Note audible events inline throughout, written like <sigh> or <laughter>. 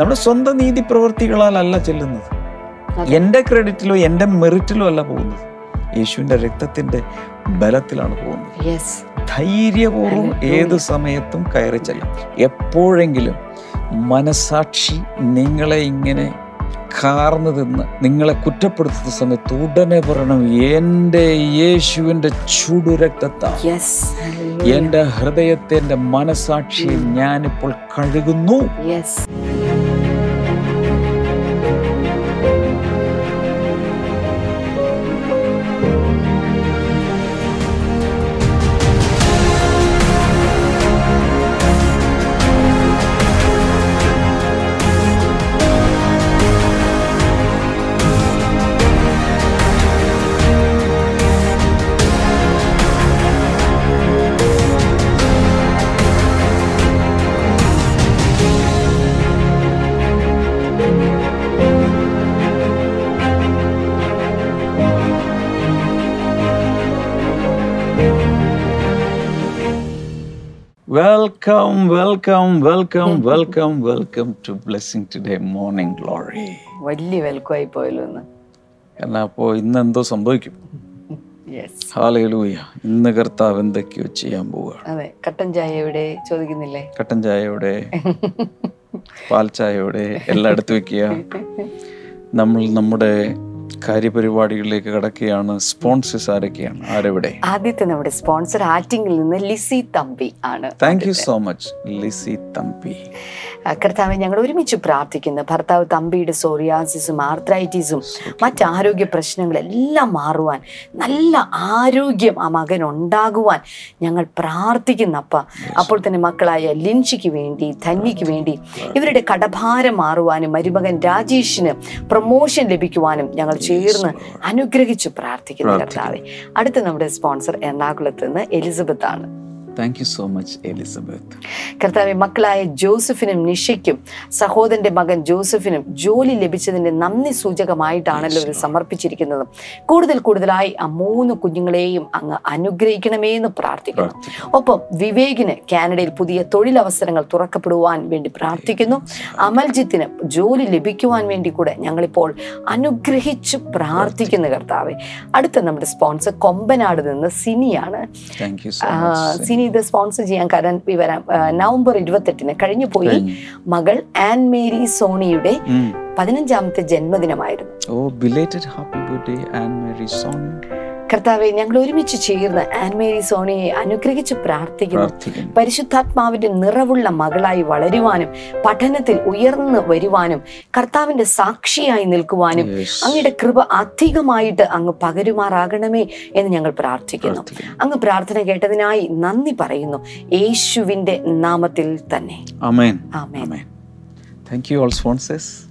നമ്മുടെ സ്വന്തം നീതി പ്രവൃത്തികളാലല്ല ചെല്ലുന്നത്. എന്റെ ക്രെഡിറ്റിലോ എന്റെ മെറിറ്റിലോ അല്ല പോകുന്നത്. യേശുവിന്റെ രക്തത്തിന്റെ ബലത്തിലാണ് പോകുന്നത്. ധൈര്യപൂർവം ഏത് സമയത്തും കയറി ചെല്ലാം. എപ്പോഴെങ്കിലും മനസാക്ഷി നിങ്ങളെ ഇങ്ങനെ കാർന്നു തിന്ന് നിങ്ങളെ കുറ്റപ്പെടുത്തുന്ന സമയത്ത് ഉടനെ പറയണം എന്റെ യേശുവിന്റെ ചുടുരക്തത്താ യെസ് എന്റെ ഹൃദയത്തെ എന്റെ മനസാക്ഷിയെ ഞാനിപ്പോൾ കഴുകുന്നു. Welcome welcome welcome welcome welcome to Blessing Today morning glory വലിയ വെൽക്കം ആയി പോയല്ലോ ഇന്ന്. കാരണം അപ്പോ ഇന്ന് എന്തോ സംഭവിക്കും. ഹാലയിലൂയ ഇന്ന് കർത്താവ് എന്തൊക്കെയോ ചെയ്യാൻ പോവുകയാണ്. അതെ കട്ടൻ ചായ എവിടെ ചോദിക്കുന്നില്ലേ? കട്ടൻ ചായയോടെ പാൽ ചായയോടെ എല്ലാം എടുത്തു വെക്കുക. നമ്മൾ നമ്മുടെ കാര്യപരിപാടികളിലേക്ക് കടക്കുകയാണ്. സ്പോൺസേഴ്സ് ആരൊക്കെയാണ്? ആരെവിടെ? ആദ്യത്തെ നമ്മുടെ സ്പോൺസർ ആറ്റിങ്ങിൽ നിന്ന് ലിസി തമ്പി ആണ്. Thank you so much Lissy Thampi. കർത്താവ് ഞങ്ങൾ ഒരുമിച്ച് പ്രാർത്ഥിക്കുന്നു. ഭർത്താവ് തമ്പിയുടെ സോറിയാസിസും ആർത്രൈറ്റിസും മറ്റ് ആരോഗ്യ പ്രശ്നങ്ങളെല്ലാം മാറുവാൻ നല്ല ആരോഗ്യം ആ മകൻ ഉണ്ടാകുവാൻ ഞങ്ങൾ പ്രാർത്ഥിക്കുന്നപ്പ അപ്പോൾ തന്നെ മക്കളായ ലിൻഷിക്ക് വേണ്ടി ധന്യയ്ക്ക് വേണ്ടി ഇവരുടെ കടഭാരം മാറുവാനും മരുമകൻ രാജേഷിന് പ്രൊമോഷൻ ലഭിക്കുവാനും ഞങ്ങൾ ചേർന്ന് അനുഗ്രഹിച്ചു പ്രാർത്ഥിക്കുന്നു കർത്താവെ. അടുത്ത നമ്മുടെ സ്പോൺസർ എറണാകുളത്ത് നിന്ന് എലിസബത്ത് ആണ് thank you so much Elizabeth കർത്താവ് മക്കളായ ജോസഫിനും നിഷയ്ക്കും സഹോദരന്റെ മകൻ ജോസഫിനും ജോലി ലഭിച്ചതിന്റെ നന്ദി സൂചകമായിട്ടാണല്ലോ ഇത് സമർപ്പിച്ചിരിക്കുന്നത്. കൂടുതൽ കൂടുതലായി ആ മൂന്ന് കുഞ്ഞുങ്ങളെയും അങ്ങ് അനുഗ്രഹിക്കണമേ എന്ന് പ്രാർത്ഥിക്കുന്നു. ഒപ്പം വിവേകിന് കാനഡയിൽ പുതിയ തൊഴിലവസരങ്ങൾ തുറക്കപ്പെടുവാൻ വേണ്ടി പ്രാർത്ഥിക്കുന്നു. അമൽജിത്തിന് ജോലി ലഭിക്കുവാൻ വേണ്ടി കൂടെ ഞങ്ങളിപ്പോൾ അനുഗ്രഹിച്ചു പ്രാർത്ഥിക്കുന്നു കർത്താവെ. അടുത്ത നമ്മുടെ സ്പോൺസർ കൊമ്പനാട് നിന്ന് സിനിയാണ്. താങ്ക് സിനി ഇത് സ്പോൺസർ ചെയ്യാൻ കാരണം വിവരം നവംബർ ഇരുപത്തെട്ടിന് കഴിഞ്ഞു പോയി മകൾ ആൻ മേരി സോണിയുടെ പതിനഞ്ചാമത്തെ ജന്മദിനമായിരുന്നു. ഓ belated happy birthday and Mary Soni. കർത്താവെ ഞങ്ങൾ ഒരുമിച്ച് ചേർന്ന് ആൻമേരി സോണിയെ അനുഗ്രഹിച്ച് പ്രാർത്ഥിക്കുന്നു. പരിശുദ്ധാത്മാവിന്റെ നിറവുള്ള മകളായി വളരുവാനും പഠനത്തിൽ ഉയർന്നു വരുവാനും കർത്താവിന്റെ സാക്ഷിയായി നിൽക്കുവാനും അങ്ങയുടെ കൃപ അധികമായിട്ട് അങ്ങ് പകരുമാറാകണമേ എന്ന് ഞങ്ങൾ പ്രാർത്ഥിക്കുന്നു. അങ്ങ് പ്രാർത്ഥന കേട്ടതിനായി നന്ദി പറയുന്നു. യേശുവിന്റെ നാമത്തിൽ തന്നെ. താങ്ക് യു ഓൾ സ്പോൺസേഴ്സ്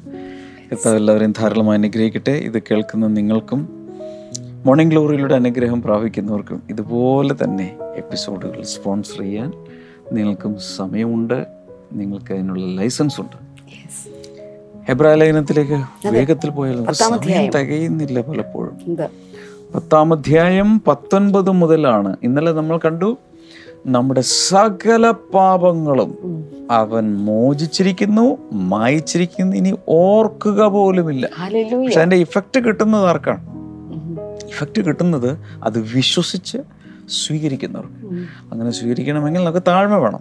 എല്ലാവരെയും ധാരാളമായി അനുഗ്രഹിക്കട്ടെ. ഇത് കേൾക്കുന്ന നിങ്ങൾക്കും മോർണിംഗ് ഗ്ലോറിയിലൂടെ അനുഗ്രഹം പ്രാപിക്കുന്നവർക്കും ഇതുപോലെ തന്നെ എപ്പിസോഡുകൾ സ്പോൺസർ ചെയ്യാൻ നിങ്ങൾക്കും സമയമുണ്ട് നിങ്ങൾക്ക് അതിനുള്ള ലൈസൻസ് ഉണ്ട് Yes. ഹെബ്രായ ലേഖനത്തിലേക്ക് വേഗത്തിൽ പോയാലും സമയം. തികയുന്നില്ല പലപ്പോഴും? പത്താം അധ്യായം പത്തൊൻപത് മുതലാണ് ഇന്നലെ നമ്മൾ കണ്ടു നമ്മുടെ സകല പാപങ്ങളും അവൻ മോചിച്ചിരിക്കുന്നു മായിച്ചിരിക്കുന്നു ഇനി ഓർക്കുക പോലുമില്ല Hallelujah. പക്ഷെ അതിന്റെ ഇഫക്റ്റ് കിട്ടുന്നത് ആർക്കാണ്. ഇഫക്റ്റ് കിട്ടുന്നത് അത് വിശ്വസിച്ച് സ്വീകരിക്കുന്നവർക്ക് അങ്ങനെ സ്വീകരിക്കണമെങ്കിൽ നമുക്ക് താഴ്മ വേണം.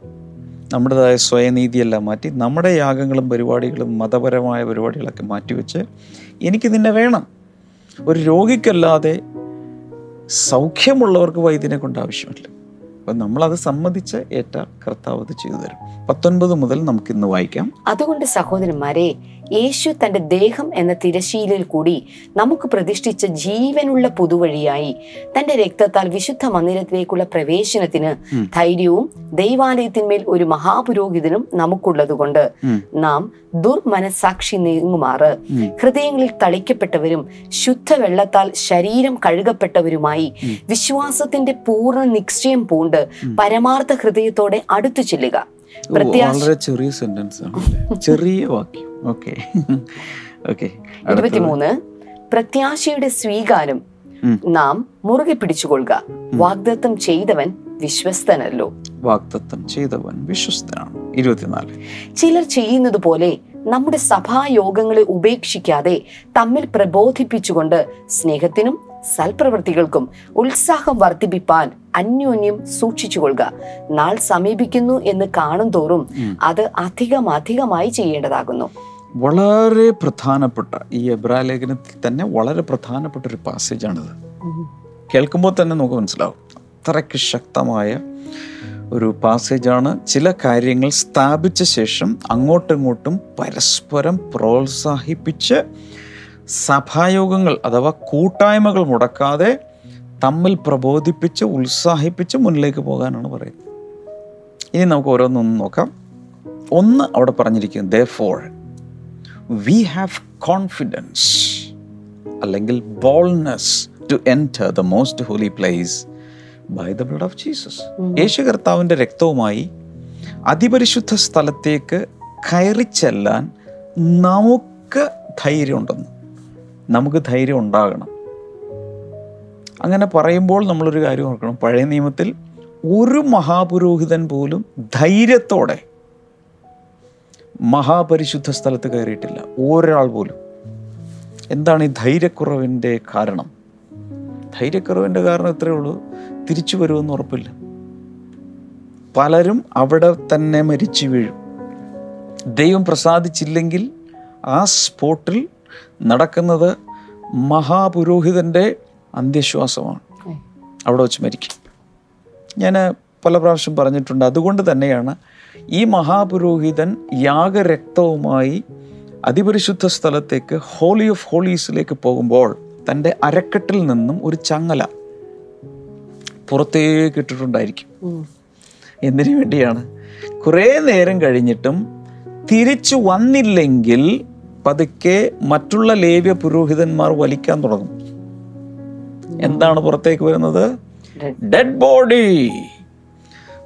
നമ്മുടേതായ സ്വയനീതിയെല്ലാം മാറ്റി നമ്മുടെ യാഗങ്ങളും പരിപാടികളും മതപരമായ പരിപാടികളൊക്കെ മാറ്റിവെച്ച് എനിക്ക് നിന്നെ വേണം. ഒരു രോഗിക്കല്ലാതെ സൗഖ്യമുള്ളവർക്ക് വൈദ്യനെ കൊണ്ട് ആവശ്യമില്ല. അപ്പം നമ്മളത് സമ്മതിച്ച് ഏറ്റ കർത്താവ് ചെയ്തു തരും. പത്തൊൻപത് മുതൽ നമുക്ക് ഇന്ന് വായിക്കാം. അതുകൊണ്ട് സഹോദരന്മാരെ യേശു തന്റെ ദേഹം എന്ന തിരശീലിൽ കൂടി നമുക്ക് പ്രതിഷ്ഠിച്ച ജീവനുള്ള പുതുവഴിയായി തന്റെ രക്തത്താൽ വിശുദ്ധ മന്ദിരത്തിലേക്കുള്ള പ്രവേശനത്തിന്. ധൈര്യവും ദൈവാലയത്തിന്മേൽ ഒരു മഹാപുരോഹിതനും നമുക്കുള്ളതുകൊണ്ട്. നാം ദുർമനസാക്ഷി നീങ്ങുമാറ്. ഹൃദയങ്ങളിൽ തളിക്കപ്പെട്ടവരും ശുദ്ധവെള്ളത്താൽ ശരീരം കഴുകപ്പെട്ടവരുമായി വിശ്വാസത്തിന്റെ പൂർണ നിശ്ചയം പൂണ്ട് പരമാർത്ഥ ഹൃദയത്തോടെ അടുത്തു ചെല്ലുക വളരെ ചെറിയ സെന്റൻസ് ആണ് ചെറിയ വാക്യം. ഓക്കെ ഓക്കെ ഇരുപത്തിമൂന്ന്. പ്രത്യാശയുടെ സ്വീകാരം നാം മുറുകെ പിടിച്ചുകൊള്ളുക. വാഗ്ദത്തം ചെയ്തവൻ വിശ്വസ്തനല്ലോ. വാഗ്ദത്തം ചെയ്തവൻ വിശ്വസ്തനാണ്. ഇരുപത്തിനാല്. ചിലർ ചെയ്യുന്നത് പോലെ നമ്മുടെ സഭായോഗങ്ങളെ ഉപേക്ഷിക്കാതെ തമ്മിൽ പ്രബോധിപ്പിച്ചുകൊണ്ട് സ്നേഹത്തിനും സൽപ്രവൃത്തികൾക്കും ഉത്സാഹം വർദ്ധിപ്പിക്കാൻ അന്യോന്യം സൂക്ഷിച്ചുകൊള്ളുക. നാൾ സമീപിക്കുന്നു എന്ന് കാണും തോറും അത് അധികം അധികമായി ചെയ്യേണ്ടതാകുന്നു. വളരെ പ്രധാനപ്പെട്ട ഈ എബ്രാ ലേഖനത്തിൽ തന്നെ വളരെ പ്രധാനപ്പെട്ട ഒരു പാസേജാണിത് കേൾക്കുമ്പോൾ തന്നെ നമുക്ക് മനസ്സിലാവും. അത്രയ്ക്ക് ശക്തമായ ഒരു പാസേജാണ് ചില കാര്യങ്ങൾ സ്ഥാപിച്ച ശേഷം അങ്ങോട്ടും ഇങ്ങോട്ടും പരസ്പരം പ്രോത്സാഹിപ്പിച്ച് സഭായോഗങ്ങൾ അഥവാ കൂട്ടായ്മകൾ മുടക്കാതെ തമ്മിൽ പ്രബോധിപ്പിച്ച് ഉത്സാഹിപ്പിച്ച് മുന്നിലേക്ക് പോകാനാണ് പറയുന്നത്. ഇനി നമുക്ക് ഓരോന്നൊന്ന് നോക്കാം. ഒന്ന് അവിടെ പറഞ്ഞിരിക്കുന്നു therefore we have confidence അല്ലെങ്കിൽ boldness to enter the most holy place by the blood of Jesus യേശു കർത്താവിന്റെ രക്തവുമായി അതിപരിശുദ്ധ സ്ഥലത്തേക്ക് കയറി ചെല്ലാൻ നമുക്ക് ധൈര്യമുണ്ടെന്ന്. നമുക്ക് ധൈര്യം ഉണ്ടാകണം. അങ്ങനെ പറയുമ്പോൾ നമ്മളൊരു കാര്യം ഓർക്കണം. പഴയ നിയമത്തിൽ ഒരു മഹാപുരോഹിതൻ പോലും ധൈര്യത്തോടെ മഹാപരിശുദ്ധ സ്ഥലത്ത് കയറിയിട്ടില്ല. ഒരാൾ പോലും. എന്താണ് ഈ ധൈര്യക്കുറവിന്റെ കാരണം? ധൈര്യക്കുറവിന്റെ കാരണം ഇത്രയേ ഉള്ളൂ. തിരിച്ചു വരുമെന്ന് ഉറപ്പില്ല. പലരും അവിടെ തന്നെ മരിച്ചു വീഴും. ദൈവം പ്രസാദിച്ചില്ലെങ്കിൽ ആ സ്പോട്ടിൽ നടക്കുന്നത് മഹാപുരോഹിതന്റെ അന്ത്യശ്വാസമാണ്. അവിടെ വെച്ച് മരിക്കും. ഞാൻ പല പ്രാവശ്യം പറഞ്ഞിട്ടുണ്ട് അതുകൊണ്ട് തന്നെയാണ് ഈ മഹാപുരോഹിതൻ യാഗരക്തവുമായി അതിപരിശുദ്ധ സ്ഥലത്തേക്ക് ഹോളി ഓഫ് ഹോളീസിലേക്ക് പോകുമ്പോൾ തന്റെ അരക്കെട്ടിൽ നിന്നും ഒരു ചങ്ങല പുറത്തേക്ക് ഇട്ടിട്ടുണ്ടായിരിക്കും. എന്തിനു വേണ്ടിയാണ്? കുറേ നേരം കഴിഞ്ഞിട്ടും തിരിച്ചു വന്നില്ലെങ്കിൽ പതുക്കെ മറ്റുള്ള ലേവ്യ പുരോഹിതന്മാർ വലിക്കാൻ തുടങ്ങും. എന്താണ് പുറത്തേക്ക് വരുന്നത്? ഡെഡ് ബോഡി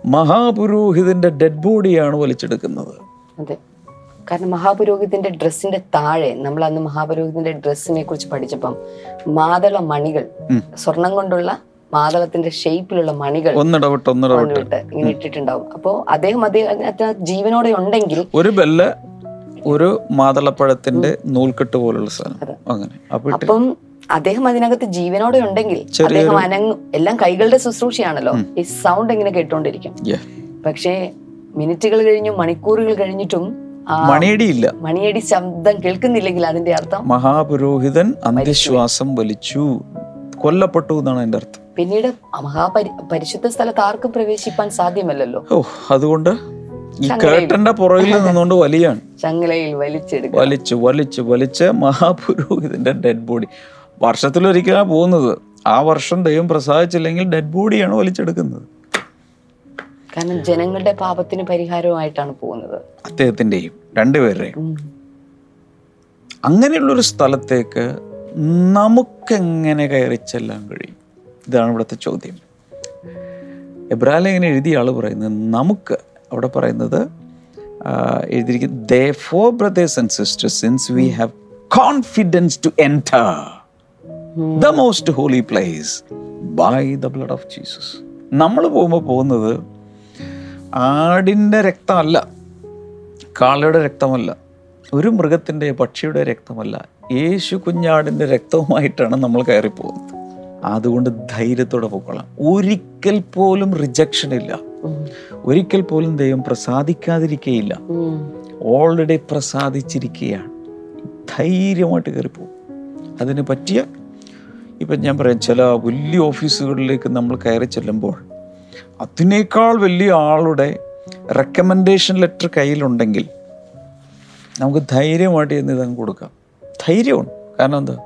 മഹാപുരോഹിതന്റെ ഡെഡ് ബോഡിയാണ് വലിച്ചെടുക്കുന്നത്. അതെ. കാരണം മഹാപുരോഹിതന്റെ ഡ്രസ്സിന്റെ താഴെ നമ്മൾ അന്ന് മഹാപുരോഹിതന്റെ ഡ്രസ്സിനെ കുറിച്ച് പഠിച്ചപ്പം മാതള മണികൾ സ്വർണം കൊണ്ടുള്ള മാതളത്തിന്റെ ഷേപ്പിലുള്ള മണികൾ ഒന്നിടവിട്ട് ഒന്നിടവിട്ട്. ഇങ്ങനെ ഇട്ടിട്ടുണ്ടാവും. അപ്പോ അദ്ദേഹം അദ്ദേഹം ജീവനോടെ ഉണ്ടെങ്കിൽ ഒരു ബെല്ല് ഒരു മാതളപ്പഴത്തിന്റെ നൂൽക്കെട്ട് പോലുള്ള സാധനം. അങ്ങനെ. അപ്പൊ അദ്ദേഹം അതിനകത്ത് ജീവനോടെ ഉണ്ടെങ്കിൽ അദ്ദേഹം അനങ്ങും എല്ലാം കൈകളുടെ ശുശ്രൂഷയാണല്ലോ. ഈ സൗണ്ട് എങ്ങനെ കേട്ടോണ്ടിരിക്കും. പക്ഷേ മിനിറ്റുകൾ കഴിഞ്ഞു മണിക്കൂറുകൾ കഴിഞ്ഞിട്ടും മണിയടിയില്ല. മണിയടി ശബ്ദം കേൾക്കുന്നില്ലെങ്കിൽ അതിന്റെ അർത്ഥം മഹാപുരോഹിതൻ അന്ത്യശ്വാസം വലിച്ചു. കൊല്ലപ്പെട്ടു എന്നാണ് എന്റെ അർത്ഥം. പിന്നീട് മഹാപരി പരിശുദ്ധ സ്ഥലത്ത് ആർക്കും പ്രവേശിപ്പാൻ സാധ്യമല്ലല്ലോ. ഓ അതുകൊണ്ട് ഈ കേട്ടന്റെ പുറകിൽ <laughs> നിന്നുകൊണ്ട് വലിയാണ്. ചങ്ങലയിൽ വലിച്ചെടുക്കുക. വലിച്ചു വലിച്ചു വലിച്ച് മഹാപുരോഹിതന്റെ ഡെഡ് ബോഡി വർഷത്തിലൊരിക്കലാണ് പോകുന്നത്. ആ വർഷം ദൈവം പ്രസാദിച്ചില്ലെങ്കിൽ ഡെഡ് ബോഡിയാണ് വലിച്ചെടുക്കുന്നത്. കാരണം ജനങ്ങളുടെ പാപത്തിന് പരിഹാരമായിട്ടാണ് പോകുന്നത്. അദ്ദേഹത്തിന്റെയും രണ്ടുപേരുടെയും. അങ്ങനെയുള്ള ഒരു സ്ഥലത്തേക്ക് നമുക്കെങ്ങനെ കയറി ചെല്ലാൻ കഴിയും? ഇതാണ് ഇവിടുത്തെ ചോദ്യം. എബ്രാഹിം എഴുതിയ ആൾ പറയുന്നത്? നമുക്ക് അവിടെ പറയുന്നത് എഴുതിയിരിക്കുന്നത് therefore brothers and sisters since we have confidence to enter the most holy place by the blood of Jesus നമ്മൾ പോകുമ്പോൾ പോകുന്നത് ആടിന്റെ രക്തമല്ല കാളയുടെ രക്തമല്ല ഒരു മൃഗത്തിന്റെ പക്ഷിയുടെ രക്തമല്ല യേശു കുഞ്ഞാടിന്റെ രക്തവുമായിട്ടാണ് നമ്മൾ കയറിപ്പോകുന്നത്. അതുകൊണ്ട് ധൈര്യത്തോടെ പോകണം ഒരിക്കൽ പോലും റിജക്ഷൻ ഇല്ല. ഒരിക്കൽ പോലും ദൈവം പ്രസാദിക്കാതിരിക്കുകയില്ല ഓൾറെഡി പ്രസാദിച്ചിരിക്കുകയാണ് ധൈര്യമായിട്ട് കയറിപ്പോകും. അതിന് പറ്റിയ ഇപ്പം ഞാൻ പറയാം ചില വലിയ ഓഫീസുകളിലേക്ക് നമ്മൾ കയറി ചെല്ലുമ്പോൾ അതിനേക്കാൾ വലിയ ആളുടെ റെക്കമെൻഡേഷൻ ലെറ്റർ കയ്യിലുണ്ടെങ്കിൽ നമുക്ക് ധൈര്യമായിട്ട് ചെന്ന് ഇതങ്ങ് കൊടുക്കാം. ധൈര്യമാണ്. കാരണം എന്താ?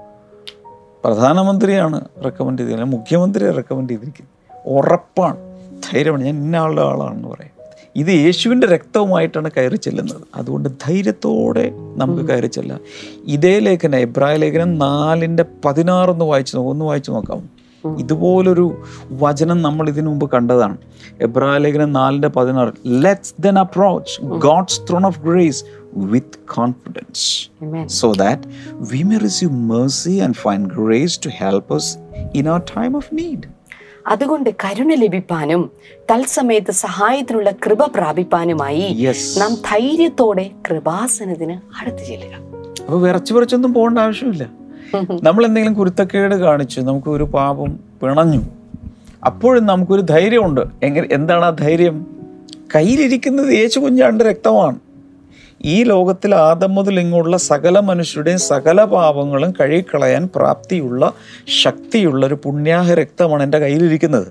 പ്രധാനമന്ത്രിയാണ് റെക്കമെൻഡ് ചെയ്തിരിക്കുന്നത്. മുഖ്യമന്ത്രിയെ റെക്കമെൻഡ് ചെയ്തിരിക്കുന്നത്. ഉറപ്പാണ്. ധൈര്യമാണ്. ഞാൻ ഇന്ന ആളുടെ ആളാണെന്ന് പറയാം. ഇത് യേശുവിന്റെ രക്തവുമായിട്ടാണ് കയറി ചെല്ലുന്നത്. അതുകൊണ്ട് ധൈര്യത്തോടെ നമുക്ക് കയറി ചെല്ലാം. ഇതേ ലേഖനം എബ്രായ ലേഖനം നാലിന്റെ പതിനാറൊന്ന് വായിച്ചു നോക്കാം ഒന്ന് വായിച്ചു നോക്കാം. ഇതുപോലൊരു വചനം നമ്മൾ ഇതിനു മുമ്പ് കണ്ടതാണ്. എബ്രായ ലേഖനം നാലിന്റെ പതിനാറ് let's then approach God's throne of grace with confidence so that we we receive mercy and and grace to help help us in our time of need. അതുകൊണ്ട് കരുണ ലഭിപ്പാനും തത്സമയത്ത് സഹായത്തിനുള്ള കൃപ പ്രാപിപ്പാനുമായി നാം ധൈര്യത്തോടെ കൃപാസനത്തിന് അടുത്ത് ചെല്ലുക. അപ്പൊ വിറച്ചു വിറച്ചൊന്നും പോകേണ്ട ആവശ്യമില്ല. നമ്മൾ എന്തെങ്കിലും കുരുത്തക്കേട് കാണിച്ചു നമുക്ക് ഒരു പാപം പിണഞ്ഞു. അപ്പോഴും നമുക്കൊരു ധൈര്യമുണ്ട്. എങ്ങനെ എന്താണ് ആ ധൈര്യം? കയ്യിലിരിക്കുന്നത് യേശു കുഞ്ഞാണ്ട് രക്തമാണ്. ഈ ലോകത്തിൽ ആദം മുതൽ ഇങ്ങുള്ള സകല മനുഷ്യരുടെയും സകല പാപങ്ങളും കഴുകിക്കളയാൻ പ്രാപ്തിയുള്ള ശക്തിയുള്ള ഒരു പുണ്യാഹ രക്തമാണ് എന്റെ കയ്യിലിരിക്കുന്നത്.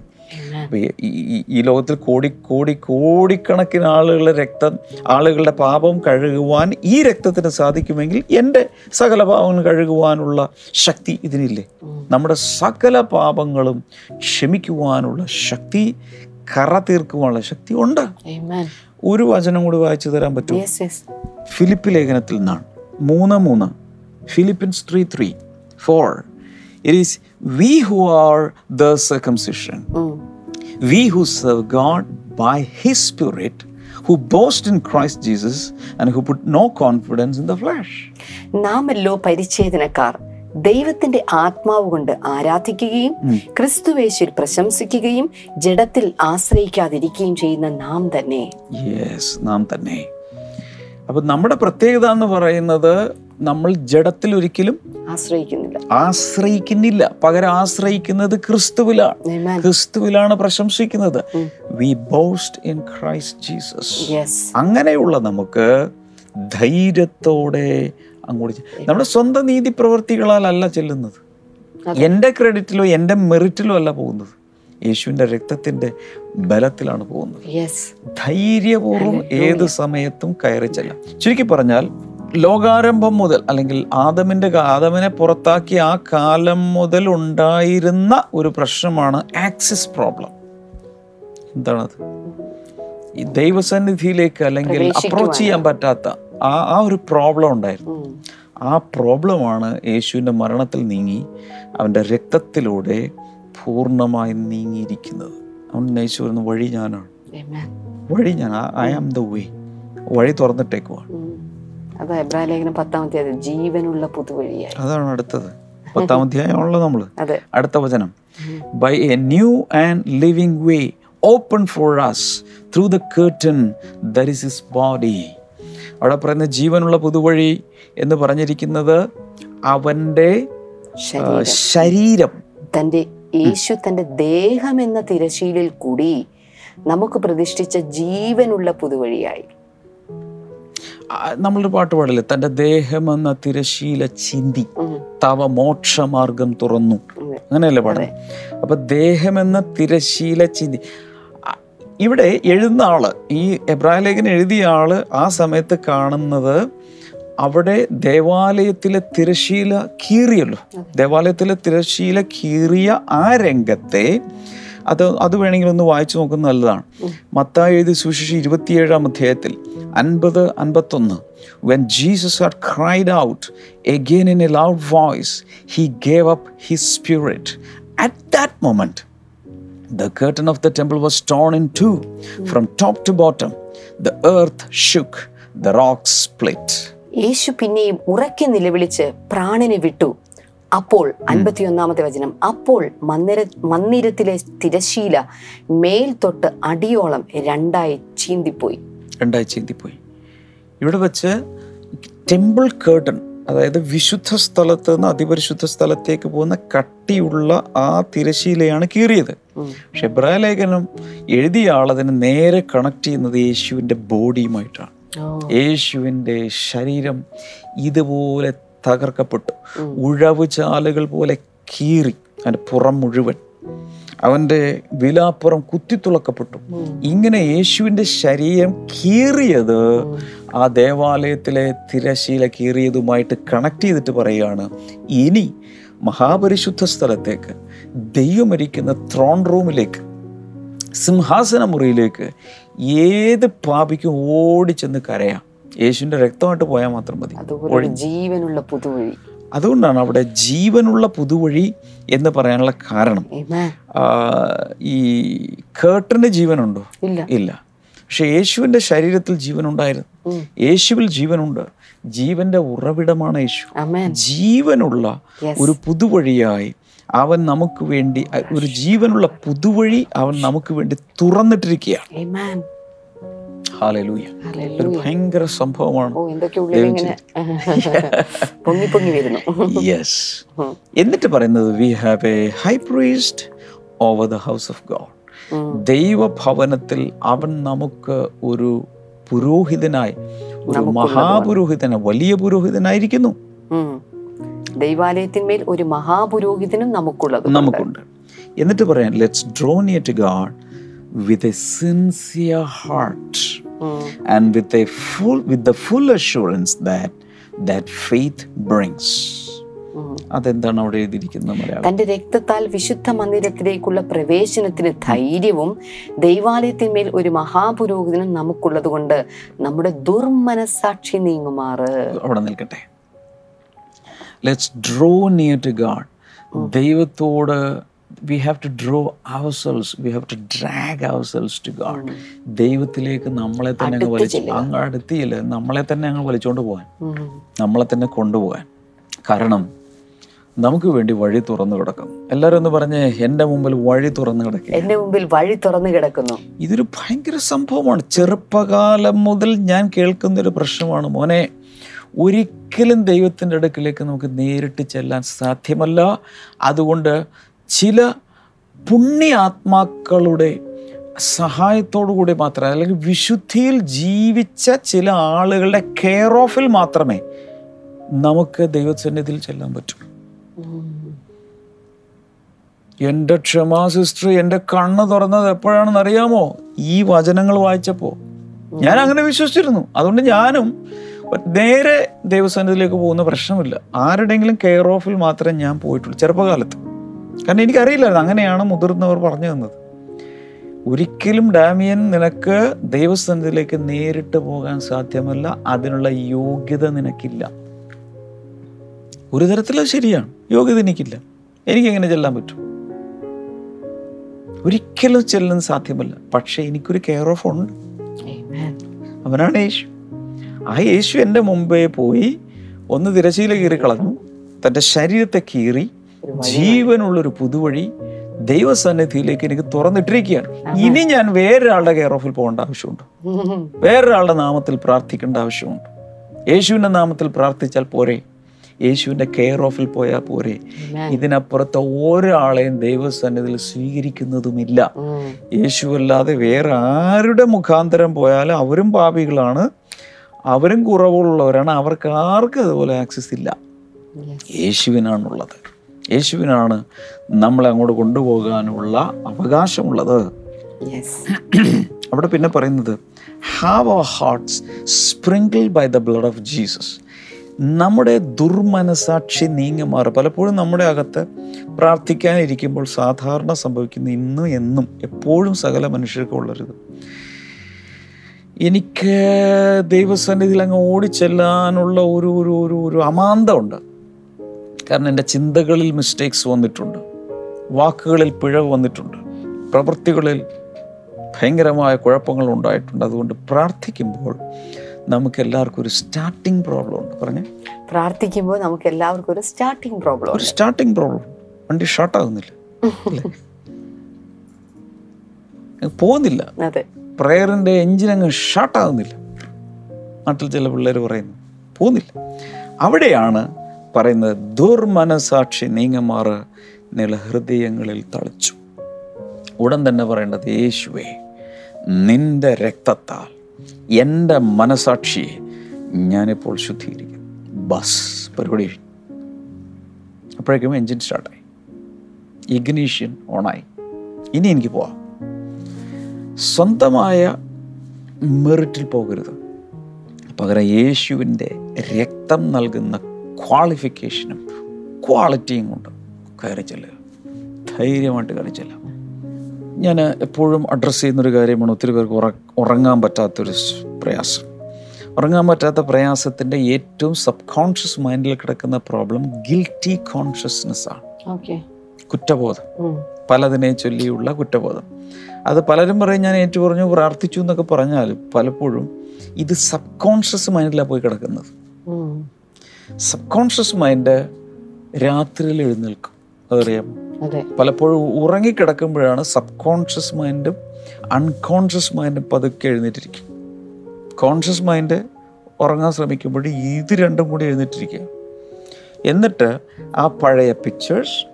ഈ- ലോകത്തിൽ കോടി കോടി കോടിക്കണക്കിന് ആളുകളുടെ രക്തം ആളുകളുടെ പാപം കഴുകുവാൻ ഈ രക്തത്തിന് സാധിക്കുമെങ്കിൽ എന്റെ സകല പാപങ്ങൾ കഴുകുവാനുള്ള ശക്തി ഇതിനില്ലേ. നമ്മുടെ സകല പാപങ്ങളും ക്ഷമിക്കുവാനുള്ള ശക്തി കറ തീർക്കുവാനുള്ള ശക്തി ഉണ്ട്. Amen. ഒരു വചനം കൂടി വായിച്ചു തരാൻ പറ്റും ഫിലിപ്പ് ലേഖനത്തിൽ നിന്നാണ്. മൂന്ന് മൂന്ന്. Philippians three three for it is we who are the circumcision we who serve God by his spirit who boast in spirit Jesus and no confidence in the flesh നാമല്ലോ പരിച്ഛേദനക്കാർ. ദൈവത്തിന്റെ ആത്മാവ് കൊണ്ട് ആരാധിക്കുകയും ക്രിസ്തുവേശിൽ പ്രശംസിക്കുകയും ജഡത്തിൽ ആശ്രയിക്കാതിരിക്കുകയും ചെയ്യുന്ന നാം തന്നെ. നാം തന്നെ. അപ്പൊ നമ്മുടെ പ്രത്യേകത എന്ന് പറയുന്നത് നമ്മൾ ജഡത്തിൽ ഒരിക്കലും ആശ്രയിക്കുന്നില്ല. ആശ്രയിക്കുന്നില്ല. പകരം ആശ്രയിക്കുന്നത് ക്രിസ്തുവിലാണ്. ക്രിസ്തുവിലാണ് പ്രശംസിക്കുന്നത്. We boast in Christ Jesus Yes. അങ്ങനെയുള്ള നമുക്ക് ധൈര്യത്തോടെ അങ്ങോട്ട് നമ്മുടെ സ്വന്തം നീതി പ്രവൃത്തികളാലല്ല ചെല്ലുന്നത്. എന്റെ ക്രെഡിറ്റിലോ എന്റെ മെറിറ്റിലോ അല്ല പോകുന്നത്. യേശുവിന്റെ രക്തത്തിന്റെ ബലത്തിലാണ് പോകുന്നത്. ധൈര്യപൂർവം ഏത് സമയത്തും കയറി ചെല്ലാം. ചുരുക്കി പറഞ്ഞാൽ ലോകാരംഭം മുതൽ അല്ലെങ്കിൽ ആദമിന്റെ കാ- ആദമിനെ പുറത്താക്കിയ ആ കാലം മുതൽ ഉണ്ടായിരുന്ന ഒരു പ്രശ്നമാണ് ആക്സിസ് പ്രോബ്ലം എന്താണത്? ഈ ദൈവസന്നിധിയിലേക്ക് അല്ലെങ്കിൽ അപ്രോച്ച് ചെയ്യാൻ പറ്റാത്ത ആ ആ ഒരു പ്രോബ്ലം ഉണ്ടായിരുന്നു. ആ പ്രോബ്ലമാണ് യേശുവിന്റെ മരണത്തിൽ നീങ്ങി അവന്റെ രക്തത്തിലൂടെ പൂർണമായി നീങ്ങിയിരിക്കുന്നത്. അവൻ യേശു പറയുന്ന വഴി ഞാനാണ്. വഴി ഞാൻ. ഐ ആം ദ വേ വഴി തുറന്നിട്ടേക്കുവാണ്. ഉം. അത് എബ്രാഹിം ലേഖനം ജീവനുള്ള പുതുവഴിയായി. അതാണ് അടുത്തത്. പത്താം അധ്യായമുള്ള നമ്മൾ അടുത്ത വചനം. By a new and living way open for us through the curtain that is his body അവിടെ പറയുന്ന ജീവനുള്ള പുതുവഴി എന്ന് പറഞ്ഞിരിക്കുന്നത് അവന്റെ ശരീരം. തന്റെ യേശു തന്റെ ദേഹം എന്ന തിരശീലിൽ കൂടി നമുക്ക് പ്രതിഷ്ഠിച്ച ജീവനുള്ള പുതുവഴിയായി. നമ്മളൊരു പാട്ട് പാടില്ലേ? തന്റെ ദേഹം എന്ന തിരശീല ചിന്തി. തവ മോക്ഷമാർഗം തുറന്നു. അങ്ങനെയല്ലേ പാടുന്നത് അപ്പൊ ദേഹം എന്ന തിരശീല ചിന്തി. ഇവിടെ എഴുതുന്ന ആൾ ഈ എബ്രാഹിം ലേഖനം എഴുതിയ ആൾ ആ സമയത്ത് കാണുന്നത് അവിടെ ദേവാലയത്തിലെ തിരശീല കീറിയല്ലോ. ദേവാലയത്തിലെ തിരശീല കീറിയ ആ രംഗത്തെ അത് അത് വേണമെങ്കിൽ ഒന്ന് വായിച്ചു നോക്കുന്നത് നല്ലതാണ്. മത്തായി എഴുതി സുവിശേഷം ഇരുപത്തിയേഴാം അധ്യായത്തിൽ അൻപത് അൻപത്തൊന്ന് when Jesus had cried out again in a loud voice he gave up his spirit at that moment The curtain of the temple was torn in two from top to bottom. The earth shook, the rocks split. Yeshu പിന്നെയും ഉറക്കെ നിലവിളിച്ച് പ്രാണനെ വിട്ടു അപ്പോൾ അൻപത്തിയൊന്നാമത്തെ വചനം അപ്പോൾ മന്ദിര മന്ദിരത്തിലെ തിരശീല മേൽ തൊട്ട് അടിയോളം രണ്ടായി ചീന്തിപ്പോയി രണ്ടായി ചീന്തിപ്പോയി ഇവിടെ വെച്ച് ടെമ്പിൾ കേർട്ടൺ അതായത് വിശുദ്ധ സ്ഥലത്ത് നിന്ന് അതിപരിശുദ്ധ സ്ഥലത്തേക്ക് പോകുന്ന കട്ടിയുള്ള ആ തിരശീലയാണ് കീറിയത്. പക്ഷെ ഇബ്രാഹിം ലേഖനം എഴുതിയ ആളതിനെ നേരെ കണക്ട് ചെയ്യുന്നത് യേശുവിന്റെ ബോഡിയുമായിട്ടാണ്. യേശുവിന്റെ ശരീരം ഇതുപോലെ തകർക്കപ്പെട്ടു. ഉഴവ് ചാലുകൾ പോലെ കീറി. അതിന്റെ പുറം മുഴുവൻ. അവന്റെ വിലാപ്പുറം കുത്തിത്തുളക്കപ്പെട്ടു ഇങ്ങനെ യേശുവിന്റെ ശരീരം കീറിയത് ആ ദേവാലയത്തിലെ തിരശീല കീറിയതുമായിട്ട് കണക്ട് ചെയ്തിട്ട് പറയുകയാണ് ഇനി മഹാപരിശുദ്ധ സ്ഥലത്തേക്ക് ദൈവമരിക്കുന്ന ത്രോൺ റൂമിലേക്ക് സിംഹാസന മുറിയിലേക്ക് ഏത് പാപിക്കും ഓടിച്ചെന്ന് കരയാം. യേശുവിന്റെ രക്തമായിട്ട് പോയാൽ മാത്രം മതി. ജീവനുള്ള പുതുവഴി. അതുകൊണ്ടാണ് അവിടെ ജീവനുള്ള പുതുവഴി എന്ന് പറയാനുള്ള കാരണം. ഈ കേട്ടന് ജീവനുണ്ടോ? ഇല്ല. ഇല്ല. പക്ഷെ യേശുവിന്റെ ശരീരത്തിൽ ജീവനുണ്ടായിരുന്നു. യേശുവിൽ ജീവനുണ്ട്. ജീവന്റെ ഉറവിടമാണ് യേശു. ജീവനുള്ള ഒരു പുതുവഴിയായി അവൻ നമുക്ക് വേണ്ടി ഒരു ജീവനുള്ള പുതുവഴി അവൻ നമുക്ക് വേണ്ടി തുറന്നിട്ടിരിക്കുകയാണ്. Amen. Hallelujah Hallelujah. ഒരു ഭയങ്കര സംഭവമാണ്. യെസ് എന്നിട്ട് പറയുന്നത് we have a high priest over the house of God. ദൈവഭവനത്തിൽ അവൻ നമുക്ക് ഒരു പുരോഹിതനായി ഒരു മഹാപുരോഹിതന വലിയ പുരോഹിതനായിരിക്കുന്നു. ദൈവാലയത്തിന്മേൽ ഒരു മഹാപുരോഹിതനും നമുക്കുള്ളത്. നമുക്കുണ്ട്. എന്നിട്ട് പറയാം let's draw near to God with a sincere heart and with a full with the full assurance that that faith brings അതെന്താണ് അവിടെ എഴുതിയിരിക്കുന്നത് തന്റെ രക്തത്താൽ വിശുദ്ധ മന്ദിരത്തിലേക്കുള്ള പ്രവേശനത്തിന് ധൈര്യവും ദൈവാലയത്തിന്മേൽ ഒരു മഹാപുരോഹിതനും നമുക്കുള്ളത് കൊണ്ട് നമ്മുടെ ദുർമനസാക്ഷി നീങ്ങുമാറ്. അവിടെ നിൽക്കട്ടെ. Let's draw near to God ദൈവത്തോട് we have to draw ourselves we have to drag ourselves to God ദൈവത്തിലേക്ക് നമ്മളെ തന്നെ അങ്ങ് വലിച്ചു അങ്ങ് അടുത്തില്ല നമ്മളെ തന്നെ അങ്ങ് വലിച്ചുകൊണ്ട് പോകാൻ. നമ്മളെ തന്നെ കൊണ്ടുപോകാൻ. കാരണം നമുക്ക് വേണ്ടി വഴി തുറന്നു കിടക്കുന്നു. എല്ലാവരും ഒന്ന് പറഞ്ഞേ എന്റെ മുമ്പിൽ വഴി തുറന്നു കിടക്കും എന്റെ മുമ്പിൽ വഴി തുറന്നു കിടക്കുന്നു. ഇതൊരു ഭയങ്കര സംഭവമാണ്. ചെറുപ്പകാലം മുതൽ ഞാൻ കേൾക്കുന്ന ഒരു പ്രശ്നമാണ്. മോനെ ഒരിക്കലും ദൈവത്തിന്റെ അടുക്കിലേക്ക് നമുക്ക് നേരിട്ട് ചെല്ലാൻ സാധ്യമല്ല. അതുകൊണ്ട് ചില പുണ്യാത്മാക്കളുടെ സഹായത്തോടു കൂടി മാത്രമേ അല്ലെങ്കിൽ വിശുദ്ധിയിൽ ജീവിച്ച ചില ആളുകളുടെ കെയർ ഓഫിൽ മാത്രമേ നമുക്ക് ദൈവസന്നിധിയിൽ ചെല്ലാൻ പറ്റൂ. എന്റെ ക്ഷമാ സിസ്റ്റർ എന്റെ കണ്ണ് തുറന്നത് എപ്പോഴാണെന്ന് അറിയാമോ? ഈ വചനങ്ങൾ വായിച്ചപ്പോൾ ഞാൻ അങ്ങനെ വിശ്വസിച്ചിരുന്നു. അതുകൊണ്ട് ഞാനും നേരെ ദൈവസന്നിധിയിലേക്ക് പോകുന്ന പ്രശ്നമില്ല. ആരുടെങ്കിലും കെയർ ഓഫിൽ മാത്രമേ ഞാൻ പോയിട്ടുള്ളൂ ചെറുപ്പകാലത്ത്. കാരണം എനിക്കറിയില്ലായിരുന്നു അങ്ങനെയാണ് മുതിർന്നവർ പറഞ്ഞു തന്നത്. ഒരിക്കലും ഡാമിയൻ നിനക്ക് ദൈവസന്നിധിയിലേക്ക് നേരിട്ട് പോകാൻ സാധ്യമല്ല. അതിനുള്ള യോഗ്യത നിനക്കില്ല. ഒരു തരത്തിലത് ശരിയാണ്. യോഗ്യത എനിക്കില്ല. എനിക്കെങ്ങനെ ചെല്ലാൻ പറ്റും? ഒരിക്കലും ചെല്ലാൻ സാധ്യമല്ല. പക്ഷേ എനിക്കൊരു കെയർ ഓഫ് ഉണ്ട്. അവനാണ് യേശു. ആ യേശു എന്റെ മുമ്പേ പോയി ഒന്ന് തിരശീല കീറി കളഞ്ഞു. തന്റെ ശരീരത്തെ കീറി ജീവനുള്ളൊരു പുതുവഴി ദൈവസന്നിധിയിലേക്ക് എനിക്ക് തുറന്നിട്ടിരിക്കുകയാണ്. ഇനി ഞാൻ വേറൊരാളുടെ കെയർ ഓഫിൽ പോകേണ്ട ആവശ്യമുണ്ട്. വേറൊരാളുടെ നാമത്തിൽ പ്രാർത്ഥിക്കേണ്ട ആവശ്യമുണ്ട്. യേശുവിന്റെ നാമത്തിൽ പ്രാർത്ഥിച്ചാൽ പോരെ? യേശുവിന്റെ കെയർ ഓഫിൽ പോയാൽ പോരെ. ഇതിനപ്പുറത്തെ ഒരാളെയും ദൈവസന്നിധിയിൽ സ്വീകരിക്കുന്നതുമില്ല. യേശു അല്ലാതെ വേറെ ആരുടെ മുഖാന്തരം പോയാലും അവരും പാപികളാണ്. അവരും കുറവുള്ളവരാണ്. അവർക്ക് ആർക്കും അതുപോലെ ആക്സസ് ഇല്ല. യേശുവിനാണുള്ളത്. യേശുവിനാണ് നമ്മളെ അങ്ങോട്ട് കൊണ്ടുപോകാനുള്ള അവകാശമുള്ളത്. Yes. അവിടെ പിന്നെ പറയുന്നത് have our hearts sprinkle by the blood of Jesus നമ്മുടെ ദുർമനസാക്ഷി നീങ്ങി മാറും. പലപ്പോഴും നമ്മുടെ അകത്ത് പ്രാർത്ഥിക്കാനിരിക്കുമ്പോൾ സാധാരണ സംഭവിക്കുന്ന ഇന്നും എന്നും എപ്പോഴും സകല മനുഷ്യർക്കും ഉള്ളരുത്. എനിക്ക് ദൈവസന്നിധിയിൽ അങ്ങ് ഓടിച്ചെല്ലാനുള്ള ഒരു ഒരു ഒരു ഒരു അമാന്തമുണ്ട്. കാരണം എന്റെ ചിന്തകളിൽ മിസ്റ്റേക്സ് വന്നിട്ടുണ്ട്. വാക്കുകളിൽ പിഴവ് വന്നിട്ടുണ്ട്. പ്രവൃത്തികളിൽ ഭയങ്കരമായ കുഴപ്പങ്ങൾ ഉണ്ടായിട്ടുണ്ട്. അതുകൊണ്ട് പ്രാർത്ഥിക്കുമ്പോൾ നമുക്ക് എല്ലാവർക്കും ഒരു സ്റ്റാർട്ടിങ് പ്രോബ്ലം ഉണ്ട്. പറഞ്ഞേ? പ്രാർത്ഥിക്കുമ്പോൾ നമുക്ക് എല്ലാവർക്കും ഒരു സ്റ്റാർട്ടിങ് പ്രോബ്ലം ഒരു സ്റ്റാർട്ടിംഗ് പ്രോബ്ലം വണ്ടി ഷോർട്ടാകുന്നില്ല ആകുന്നില്ല. പോകുന്നില്ല. പ്രയറിന്റെ എഞ്ചിൻ അങ്ങ് ഷാർട്ടാകുന്നില്ല നാട്ടിൽ ചില പിള്ളേർ പറയുന്നു പോകുന്നില്ല. അവിടെയാണ് പറയുന്നത് ദുർമനസാക്ഷി നീങ്ങമാറ് നില ഹൃദയങ്ങളിൽ തളിച്ചു. ഉടൻ തന്നെ പറയേണ്ടത് യേശുവേ നിന്റെ രക്തത്താൽ എന്റെ മനസാക്ഷിയെ ഞാനിപ്പോൾ ശുദ്ധീകരിക്കും. ബസ് പരിപാടി. അപ്പോഴേക്കും എൻജിൻ സ്റ്റാർട്ടായി. ഇഗ്നീഷ്യൻ ഓണായി. ഇനി എനിക്ക് പോവാം. സ്വന്തമായ മെറിറ്റിൽ പോകരുത്. പകരം യേശുവിന്റെ രക്തം നൽകുന്ന ക്വാളിഫിക്കേഷനും ക്വാളിറ്റിയും കൊണ്ട് കയറി ചെല്ലുക. ധൈര്യമായിട്ട് കയറി ചെല്ലുക. ഞാൻ എപ്പോഴും അഡ്രസ്സ് ചെയ്യുന്നൊരു കാര്യമാണ് ഒത്തിരി പേർക്ക് ഉറ ഉറങ്ങാൻ പറ്റാത്തൊരു പ്രയാസം. ഉറങ്ങാൻ പറ്റാത്ത പ്രയാസത്തിന്റെ ഏറ്റവും സബ് കോൺഷ്യസ് മൈൻഡിൽ കിടക്കുന്ന പ്രോബ്ലം ഗിൽറ്റി കോൺഷ്യസ്നെസ് ആണ്. കുറ്റബോധം. പലതിനെ ചൊല്ലിയുള്ള കുറ്റബോധം. അത് പലരും പറയും ഞാൻ ഏറ്റു പറഞ്ഞു പ്രാർത്ഥിച്ചു എന്നൊക്കെ പറഞ്ഞാൽ പലപ്പോഴും ഇത് സബ് കോൺഷ്യസ് മൈൻഡിലാണ് പോയി കിടക്കുന്നത്. സബ് കോൺഷ്യസ് മൈൻഡ് രാത്രിയിൽ എഴുന്നേൽക്കും. അതറിയാമോ അതെ പലപ്പോഴും ഉറങ്ങിക്കിടക്കുമ്പോഴാണ് സബ് കോൺഷ്യസ് മൈൻഡും അൺകോൺഷ്യസ് മൈൻഡും പതുക്കെ എഴുന്നേറ്റിരിക്കും കോൺഷ്യസ് മൈൻഡ് ഉറങ്ങാൻ ശ്രമിക്കുമ്പോൾ ഇത് രണ്ടും കൂടി എഴുന്നേറ്റിരിക്കുക. എന്നിട്ട് ആ പഴയ പിക്ചേഴ്സ്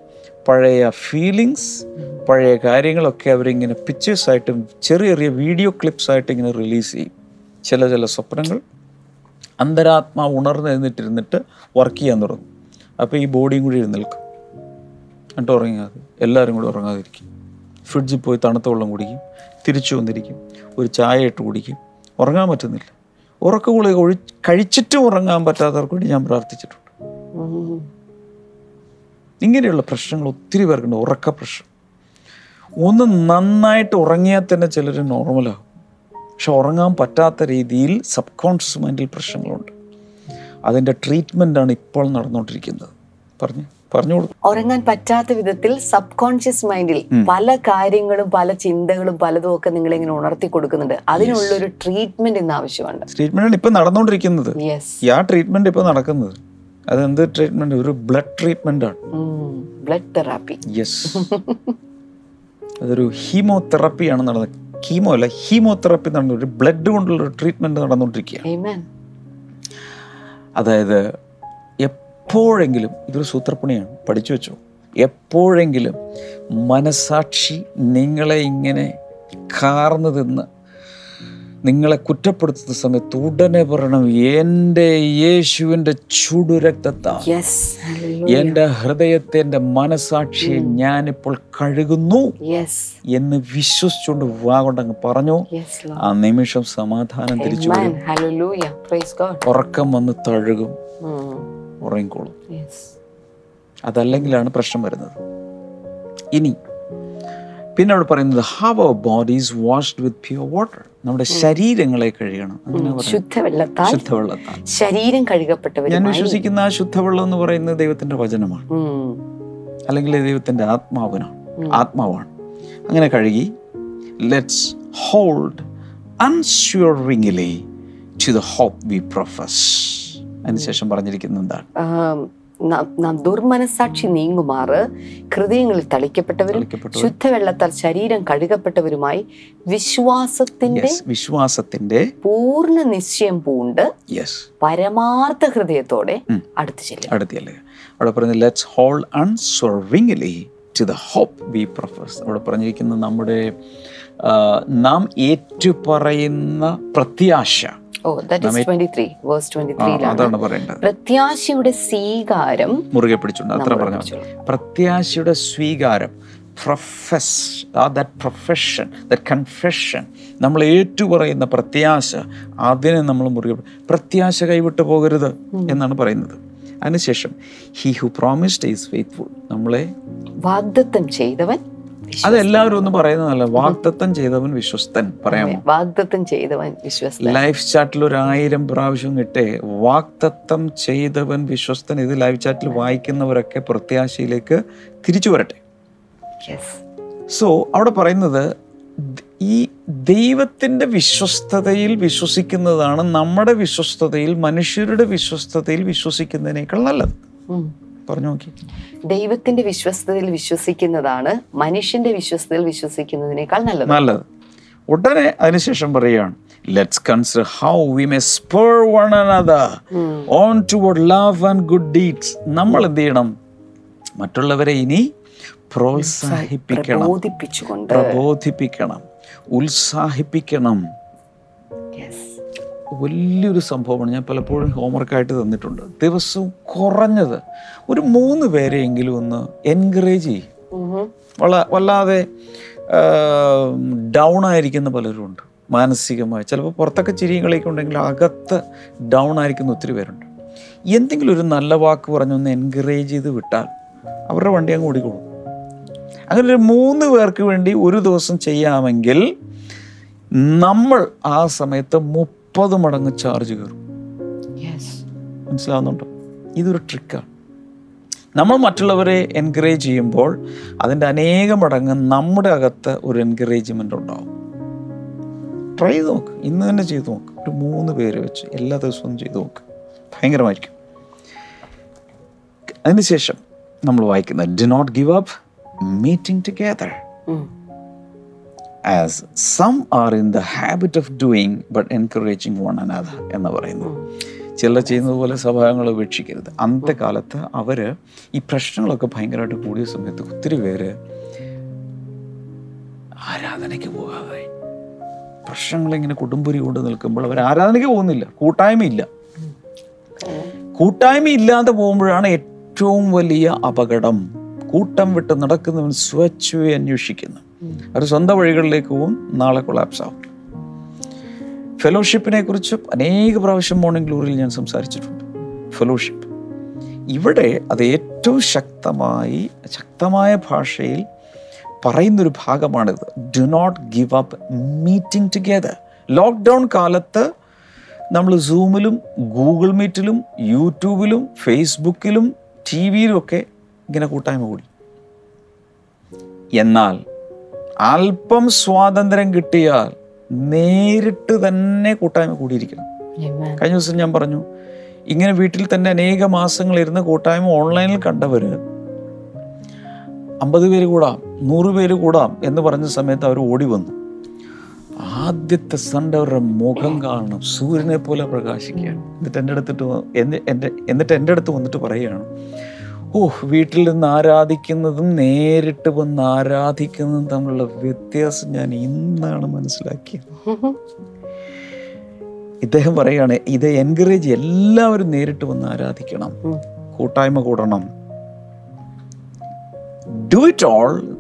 പഴയ ഫീലിങ്സ് പഴയ കാര്യങ്ങളൊക്കെ അവരിങ്ങനെ പിക്ചേഴ്സായിട്ടും ചെറിയ ചെറിയ വീഡിയോ ക്ലിപ്സായിട്ട് ഇങ്ങനെ റിലീസ് ചെയ്യും. ചില ചില സ്വപ്നങ്ങൾ അന്തരാത്മാ ഉണർന്ന് എഴുന്നേറ്റിരുന്നിട്ട് വർക്ക് ചെയ്യാൻ തുടങ്ങും. അപ്പോൾ ഈ ബോഡിയും കൂടി എഴുന്നേൽക്കും. എന്നിട്ട് ഉറങ്ങാതെ എല്ലാവരും കൂടി ഉറങ്ങാതിരിക്കും. ഫ്രിഡ്ജിൽ പോയി തണുത്ത വെള്ളം കുടിക്കും തിരിച്ചു വന്നിരിക്കും ഒരു ചായ ഇട്ട് കുടിക്കും. ഉറങ്ങാൻ പറ്റുന്നില്ല. ഉറക്ക ഗുളിക ഒഴി കഴിച്ചിട്ടും ഉറങ്ങാൻ പറ്റാത്തവർക്ക് വേണ്ടി ഞാൻ പ്രാർത്ഥിച്ചിട്ടുണ്ട്. ഇങ്ങനെയുള്ള പ്രശ്നങ്ങൾ ഒത്തിരി പേർക്കുണ്ട് ഉറക്ക പ്രശ്നം. ഒന്ന് നന്നായിട്ട് ഉറങ്ങിയാൽ തന്നെ ചിലർ നോർമലാകും പക്ഷെ ഉറങ്ങാൻ പറ്റാത്ത രീതിയിൽ സബ് കോൺഷ്യസ് മൈൻഡിൽ പ്രശ്നങ്ങളുണ്ട്. അതിന്റെ ട്രീറ്റ്മെന്റാണ് ഇപ്പോൾ നടന്നുകൊണ്ടിരിക്കുന്നത്. പറഞ്ഞു? പറഞ്ഞു കൊടുക്കും. ഉറങ്ങാൻ പറ്റാത്ത വിധത്തിൽ സബ് കോൺഷ്യസ് മൈൻഡിൽ പല കാര്യങ്ങളും പല ചിന്തകളും പലതും ഒക്കെ നിങ്ങൾ ഇങ്ങനെ ഉണർത്തി കൊടുക്കുന്നുണ്ട്. അതിനുള്ള ഒരു ട്രീറ്റ്മെന്റ് ഇന്ന് ആവശ്യമുണ്ട്. ട്രീറ്റ്മെന്റ് ഇപ്പൊ നടന്നുകൊണ്ടിരിക്കുന്നത് ആ ട്രീറ്റ്മെന്റ് ഇപ്പൊ നടക്കുന്നത്. എന്ത് ട്രീറ്റ്മെന്റ്? ഒരു ബ്ലഡ് ട്രീറ്റ്മെന്റ് ആണ്. ബ്ലഡ് തെറാപ്പി യെസ് അതൊരു ഹീമോതെറപ്പിയാണ് നടന്നത്. കീമോ അല്ല ഹീമോതെറാപ്പി നടന്ന ഒരു ബ്ലഡ് കൊണ്ടുള്ള ട്രീറ്റ്മെന്റ് നടന്നുകൊണ്ടിരിക്കുക Amen. അതായത് എപ്പോഴെങ്കിലും ഇതൊരു സൂത്രപ്പണിയാണ് പഠിച്ചു വെച്ചോ എപ്പോഴെങ്കിലും മനസാക്ഷി നിങ്ങളെ ഇങ്ങനെ കാർന്നു തിന്ന് നിങ്ങളെ കുറ്റപ്പെടുത്തുന്ന സമയത്ത് ഉടനെ പറയണം എന്റെ യേശുവിന്റെ ചുടുരക്തത്താ Yes. Hallelujah. എന്റെ ഹൃദയത്തെ എന്റെ മനസാക്ഷിയെ ഞാനിപ്പോൾ കഴുകുന്നു Yes. എന്ന് വിശ്വസിച്ചുകൊണ്ട് വാ കൊണ്ടങ്ങ് പറഞ്ഞു ആ നിമിഷം സമാധാനം തിരിച്ചു. ഉറക്കം വന്ന് തഴുകും. ഉറങ്ങിക്കോളും. അതല്ലെങ്കിലാണ് പ്രശ്നം വരുന്നത്. ഇനി പിന്നെ അവിടെ പറയുന്നത് have our bodies washed with pure water നമ്മുടെ ശരീരങ്ങളെ കഴുകണം. ശുദ്ധവെള്ളത്താൽ ശുദ്ധവെള്ളത്താൽ. ശരീരം ഞാൻ കഴുകപ്പെട്ടവരുമായി വിശ്വസിക്കുന്ന ആ ശുദ്ധവെള്ളം എന്ന് പറയുന്നത് ദൈവത്തിന്റെ വചനമാണ്. അല്ലെങ്കിൽ ദൈവത്തിന്റെ ആത്മാവിനാണ്. ആത്മാവാണ്. അങ്ങനെ കഴുകി let's hold unswervingly to the hope we profess അതിനുശേഷം പറഞ്ഞിരിക്കുന്നത് എന്താണ് ന- ദുർമനസാക്ഷി നീങ്ങുമാറ് ഹൃദയങ്ങളിൽ തളിക്കപ്പെട്ടവരും. ശുദ്ധവെള്ളത്താൽ ശരീരം കഴുകപ്പെട്ടവരുമായി വിശ്വാസത്തിന്റെ വിശ്വാസത്തിന്റെ പൂർണ നിശ്ചയം പൂണ്ട് പരമാർത്ഥ ഹൃദയത്തോടെ അടുത്ത് ചെല്ലും അടുത്തല്ലേ അവിടെ let's hold unswervingly to the hope we profess അവിടെ പറഞ്ഞിരിക്കുന്ന നമ്മുടെ നാം ഏറ്റുപറയുന്ന പ്രത്യാശ. ഓ ദാറ്റ് വേഴ്സ് ട്വന്റി അതാണ് പറയേണ്ടത്. പ്രത്യാശയുടെ സ്വീകാരം മുറുകെ പിടിച്ചുണ്ട് അത്ര നമ്മൾ പറഞ്ഞു. പ്രത്യാശയുടെ സ്വീകാരം പ്രൊഫസ് ആ ദാറ്റ് പ്രൊഫഷൻ ദാറ്റ് കൺഫെഷൻ നമ്മൾ ഏറ്റുപറയുന്ന പ്രത്യാശ അതിനെ നമ്മൾ മുറുകെ പ്രത്യാശ കൈവിട്ട് പോകരുത് എന്നാണ് പറയുന്നത്. അതിനുശേഷം he who promised is faithful നമ്മളെ വാഗ്ദത്തം ചെയ്തവൻ അതെല്ലാവരും ഒന്നും പറയുന്നതല്ല വാഗ്ദത്തം ചെയ്തവൻ വിശ്വസ്തൻ പറയാമോ വാഗ്ദത്തം ചെയ്തവൻ വിശ്വസ്തൻ. ലൈഫ് ചാറ്റിൽ ഒരു ആയിരം പ്രാവശ്യം കിട്ടേ വാഗ്ദത്തം ചെയ്തവൻ വിശ്വസ്തൻ. ഇത് ലൈഫ് ചാറ്റിൽ വായിക്കുന്നവരൊക്കെ പ്രത്യാശയിലേക്ക് തിരിച്ചു വരട്ടെ. സോ അവിടെ പറയുന്നത് ഈ ദൈവത്തിന്റെ വിശ്വസ്തതയിൽ വിശ്വസിക്കുന്നതാണ് നമ്മുടെ വിശ്വസ്തതയിൽ മനുഷ്യരുടെ വിശ്വസ്തതയിൽ വിശ്വസിക്കുന്നതിനേക്കാൾ നല്ലത്. പറഞ്ഞു നോക്കി. ദൈവത്തിന്റെ വിശ്വസ്തതയിൽ വിശ്വസിക്കുന്നതാണ് മനുഷ്യന്റെ വിശ്വസ്തതയിൽ വിശ്വസിക്കുന്നതിനേക്കാൾ നല്ലത്. നല്ലത്. ഉടനെ അതിനുശേഷം പറയുകയാണ് let's consider how we may spur one another on toward love and good deeds നമ്മൾ എന്ത് ചെയ്യണം? മറ്റുള്ളവരെ ഇനി പ്രോത്സാഹിപ്പിക്കണം. പ്രബോധിപ്പിക്കണം. ഉത്സാഹിപ്പിക്കണം. വലിയൊരു സംഭവമാണ്. ഞാൻ പലപ്പോഴും ഹോംവർക്കായിട്ട് തന്നിട്ടുണ്ട്. ദിവസവും കുറഞ്ഞത് ഒരു മൂന്ന് പേരെയെങ്കിലും ഒന്ന് എൻകറേജ് ചെയ്യും. വള വല്ലാതെ ഡൗൺ ആയിരിക്കുന്ന പലരും ഉണ്ട്. മാനസികമായി. ചിലപ്പോൾ പുറത്തൊക്കെ ചിരിയും കളിയൊക്കെ ഉണ്ടെങ്കിൽ അകത്ത് ഡൗൺ ആയിരിക്കുന്ന ഒത്തിരി പേരുണ്ട്. എന്തെങ്കിലും ഒരു നല്ല വാക്ക് പറഞ്ഞൊന്ന് എൻകറേജ് ചെയ്ത് വിട്ടാൽ അവരുടെ വണ്ടി അങ്ങ് ഓടിക്കോളും. അങ്ങനെ ഒരു മൂന്ന് പേർക്ക് വേണ്ടി ഒരു ദിവസം ചെയ്യാമെങ്കിൽ നമ്മൾ ആ സമയത്ത് മുപ്പത് മടങ്ങ് ചാർജ് കയറും. Yes. മനസ്സിലാവുന്നുണ്ടോ? ഇതൊരു ട്രിക്കാണ് നമ്മൾ മറ്റുള്ളവരെ എൻകറേജ് ചെയ്യുമ്പോൾ അതിന്റെ അനേക മടങ്ങ് നമ്മുടെ അകത്ത് ഒരു എൻകറേജ്മെന്റ് ഉണ്ടാവും. ട്രൈ ചെയ്ത് നോക്ക്. ഇന്ന് തന്നെ ചെയ്ത് നോക്ക്. ഒരു മൂന്ന് പേര് വെച്ച് എല്ലാ ദിവസവും ചെയ്ത് നോക്ക്. ഭയങ്കരമായിരിക്കും. അതിനുശേഷം നമ്മൾ വായിക്കുന്നത് do not give up meeting together. As some are in the habit of doing but encouraging one another എന്ന് പറയുന്നു. ചിലർ ചെയ്യുന്നത് പോലെ സ്വഭാവങ്ങൾ ഉപേക്ഷിക്കരുത്. അന്നത്തെ കാലത്ത് അവർ ഈ പ്രശ്നങ്ങളൊക്കെ ഭയങ്കരമായിട്ട് കൂടിയ സമയത്ത് ഒത്തിരി പേര് ആരാധനയ്ക്ക് പോകാതായി പ്രശ്നങ്ങൾ ഇങ്ങനെ കുടുംബരി കൊണ്ട് നിൽക്കുമ്പോൾ അവർ ആരാധനയ്ക്ക് പോകുന്നില്ല. കൂട്ടായ്മയില്ല. കൂട്ടായ്മ ഇല്ലാതെ പോകുമ്പോഴാണ് ഏറ്റവും വലിയ അപകടം. കൂട്ടം വിട്ട് നടക്കുന്നവൻ സ്വച്ഛയെ അന്വേഷിക്കുന്നു. അവർ സ്വന്തം വഴികളിലേക്ക് പോവും നാളെ കൊളാപ്സ് ആവും. ഫെലോഷിപ്പിനെ കുറിച്ച് അനേക പ്രാവശ്യം മോർണിംഗ് ഗ്ലോറിയിൽ ഞാൻ സംസാരിച്ചിട്ടുണ്ട്. ഫെലോഷിപ്പ് ഇവിടെ അത് ഏറ്റവും ശക്തമായി ശക്തമായ ഭാഷയിൽ പറയുന്നൊരു ഭാഗമാണിത്. Do not give up meeting together lockdown കാലത്ത് നമ്മൾ സൂമിലും ഗൂഗിൾ മീറ്റിലും യൂട്യൂബിലും ഫേസ്ബുക്കിലും ടി വിയിലും ഒക്കെ ഇങ്ങനെ കൂട്ടായ്മ കൂടി. എന്നാൽ അല്പം സ്വാതന്ത്ര്യം കിട്ടിയാൽ നേരിട്ട് തന്നെ കൂട്ടായ്മ കൂടിയിരിക്കണം. കഴിഞ്ഞ ദിവസം ഞാൻ പറഞ്ഞു ഇങ്ങനെ വീട്ടിൽ തന്നെ അനേക മാസങ്ങൾ ഇരുന്ന് കൂട്ടായ്മ ഓൺലൈനിൽ കണ്ടവര് അമ്പത് പേര് കൂടാം നൂറ് പേര് കൂടാം എന്ന് പറഞ്ഞ സമയത്ത് അവർ ഓടി വന്നു. ആദ്യത്തെ സൺഡേ അവരുടെ മുഖം കാണണം സൂര്യനെ പോലെ പ്രകാശിക്കുകയാണ്. എന്നിട്ട് എന്റെ അടുത്തിട്ട് എന്റെ എന്നിട്ട് എന്റെ അടുത്ത് വന്നിട്ട് പറയുകയാണ് ഓ വീട്ടിൽ നിന്ന് ആരാധിക്കുന്നതും നേരിട്ട് വന്ന് ആരാധിക്കുന്നതും തമ്മിലുള്ള വ്യത്യാസം ഞാൻ ഇന്നാണ് മനസ്സിലാക്കിയത്. ഇദ്ദേഹം പറയുകയാണ് ഇത് എൻകറേജ് എല്ലാവരും നേരിട്ട് വന്ന് ആരാധിക്കണം. കൂട്ടായ്മ കൂടണം. Do it all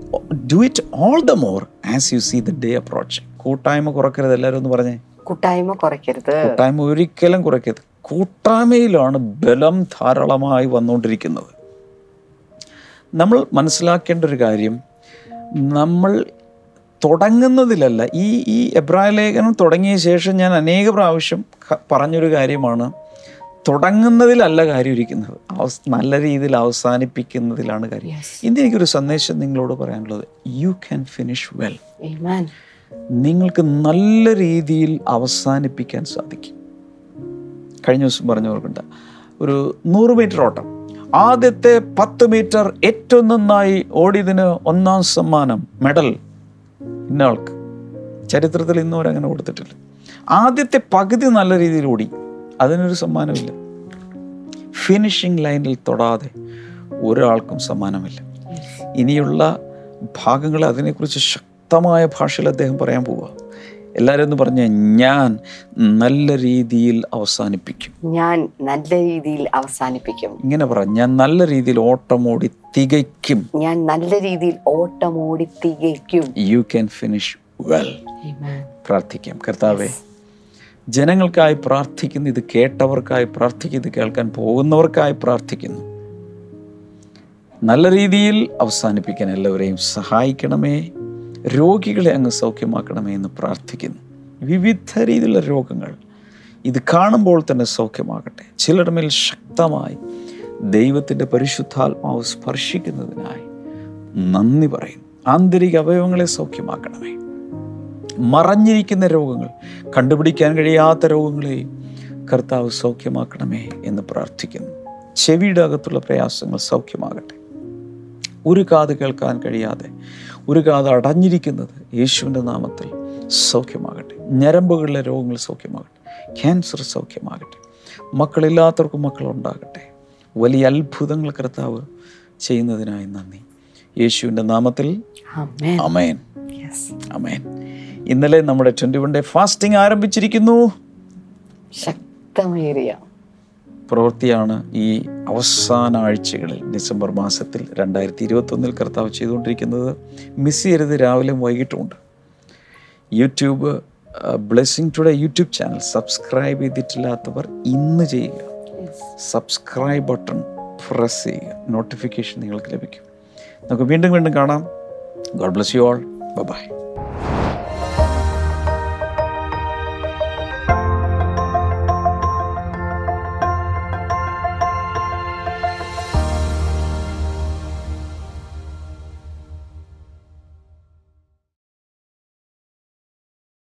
do it all the more as you see the day approach കൂട്ടായ്മ കുറക്കരുത് എല്ലാവരും ഒന്ന് പറഞ്ഞേ. കൂട്ടായ്മ കുറയ്ക്കരുത്. കൂട്ടായ്മ ഒരിക്കലും കുറയ്ക്കരുത്. കൂട്ടായ്മയിലാണ് ബലം ധാരാളമായി വന്നുകൊണ്ടിരിക്കുന്നത്. നമ്മൾ മനസ്സിലാക്കേണ്ട ഒരു കാര്യം നമ്മൾ തുടങ്ങുന്നതിലല്ല ഈ ഈ എബ്രായ ലേഖനം തുടങ്ങിയ ശേഷം ഞാൻ അനേക പ്രാവശ്യം പറഞ്ഞൊരു കാര്യമാണ് തുടങ്ങുന്നതിലല്ല കാര്യം ഇരിക്കുന്നത്. അവസ് നല്ല രീതിയിൽ അവസാനിപ്പിക്കുന്നതിലാണ് കാര്യം. ഇന്ന് എനിക്കൊരു സന്ദേശം നിങ്ങളോട് പറയാനുള്ളത്. You can finish well Amen. നിങ്ങൾക്ക് നല്ല രീതിയിൽ അവസാനിപ്പിക്കാൻ സാധിക്കും. കഴിഞ്ഞ ദിവസം പറഞ്ഞവർക്കുണ്ട്. ഒരു നൂറ് മീറ്റർ ഓട്ടം. ആദ്യത്തെ പത്ത് മീറ്റർ ഏറ്റവും നന്നായി ഓടിയതിന് ഒന്നാം സമ്മാനം മെഡൽ ഇന്നയാൾക്ക്. ചരിത്രത്തിൽ ഇന്നുവരെ അങ്ങനെ കൊടുത്തിട്ടില്ല. ആദ്യത്തെ പകുതി നല്ല രീതിയിൽ ഓടി അതിനൊരു സമ്മാനമില്ല. ഫിനിഷിംഗ് ലൈനിൽ തൊടാതെ ഒരാൾക്കും സമ്മാനമില്ല. ഇനിയുള്ള ഭാഗങ്ങൾ അതിനെക്കുറിച്ച് ശക്തമായ ഭാഷയിൽ അദ്ദേഹം പറയാൻ പോവുക. എല്ലാവരും എന്ന് പറഞ്ഞ ഞാൻ നല്ല രീതിയിൽ അവസാനിപ്പിക്കും. ഞാൻ നല്ല രീതിയിൽ അവസാനിപ്പിക്കും. ഇങ്ങനെ പറ ഞാൻ നല്ല രീതിയിൽ ഓട്ടമോടി തികയ്ക്കും. ഞാൻ നല്ല രീതിയിൽ ഓട്ടമോടി തികയ്ക്കും. You can finish well. പ്രാർത്ഥിക്കാം. കർത്താവേ ജനങ്ങൾക്കായി പ്രാർത്ഥിക്കുന്നു ഇത് കേട്ടവർക്കായി പ്രാർത്ഥിക്കുന്നു ഇത് കേൾക്കാൻ പോകുന്നവർക്കായി പ്രാർത്ഥിക്കുന്നു. നല്ല രീതിയിൽ അവസാനിപ്പിക്കാൻ എല്ലാവരെയും സഹായിക്കണമേ. രോഗികളെ അങ്ങ് സൗഖ്യമാക്കണമേ എന്ന് പ്രാർത്ഥിക്കുന്നു. വിവിധ രീതിയിലുള്ള രോഗങ്ങൾ ഇത് കാണുമ്പോൾ തന്നെ സൗഖ്യമാകട്ടെ. ചിലരുടെ മേൽ ശക്തമായി ദൈവത്തിന്റെ പരിശുദ്ധാത്മാവ് സ്പർശിക്കുന്നതിനായി നന്ദി പറയുന്നു. ആന്തരിക അവയവങ്ങളെ സൗഖ്യമാക്കണമേ. മറഞ്ഞിരിക്കുന്ന രോഗങ്ങൾ കണ്ടുപിടിക്കാൻ കഴിയാത്ത രോഗങ്ങളെയും കർത്താവ് സൗഖ്യമാക്കണമേ എന്ന് പ്രാർത്ഥിക്കുന്നു. ചെവിയുടെ അകത്തുള്ള പ്രയാസങ്ങൾ സൗഖ്യമാകട്ടെ. ഒരു കാത് കേൾക്കാൻ കഴിയാതെ ഒരു കാത് അടഞ്ഞിരിക്കുന്നത് യേശുവിന്റെ നാമത്തിൽ സൗഖ്യമാകട്ടെ. ഞരമ്പുകളിലെ രോഗങ്ങൾ സൗഖ്യമാകട്ടെ. ക്യാൻസർ സൗഖ്യമാകട്ടെ. മക്കളില്ലാത്തവർക്ക് മക്കളുണ്ടാകട്ടെ. വലിയ അത്ഭുതങ്ങൾ കർത്താവ് ചെയ്യുന്നതിനായി നന്ദി. യേശുവിന്റെ നാമത്തിൽ. അമേൻ. അമേൻ ഇന്നലെ നമ്മുടെ ട്വന്റി വൺ ഡേ ഫാസ്റ്റിംഗ് ആരംഭിച്ചിരിക്കുന്നു. ശക്തമേറിയ പ്രവൃത്തിയാണ് ഈ അവസാന ആഴ്ചകളിൽ ഡിസംബർ മാസത്തിൽ രണ്ടായിരത്തി ഇരുപത്തൊന്നിൽ കർത്താവ് ചെയ്തുകൊണ്ടിരിക്കുന്നത്. മിസ് ചെയ്യരുത് രാവിലെയും വൈകിട്ടുമുണ്ട്. YouTube Blessing Today YouTube channel subscribe ചെയ്തിട്ടില്ലാത്തവർ ഇന്ന് ചെയ്യുക. സബ്സ്ക്രൈബ് ബട്ടൺ പ്രസ് ചെയ്യുക. നോട്ടിഫിക്കേഷൻ നിങ്ങൾക്ക് ലഭിക്കും. നമുക്ക് വീണ്ടും വീണ്ടും കാണാം. God bless you all. Bye.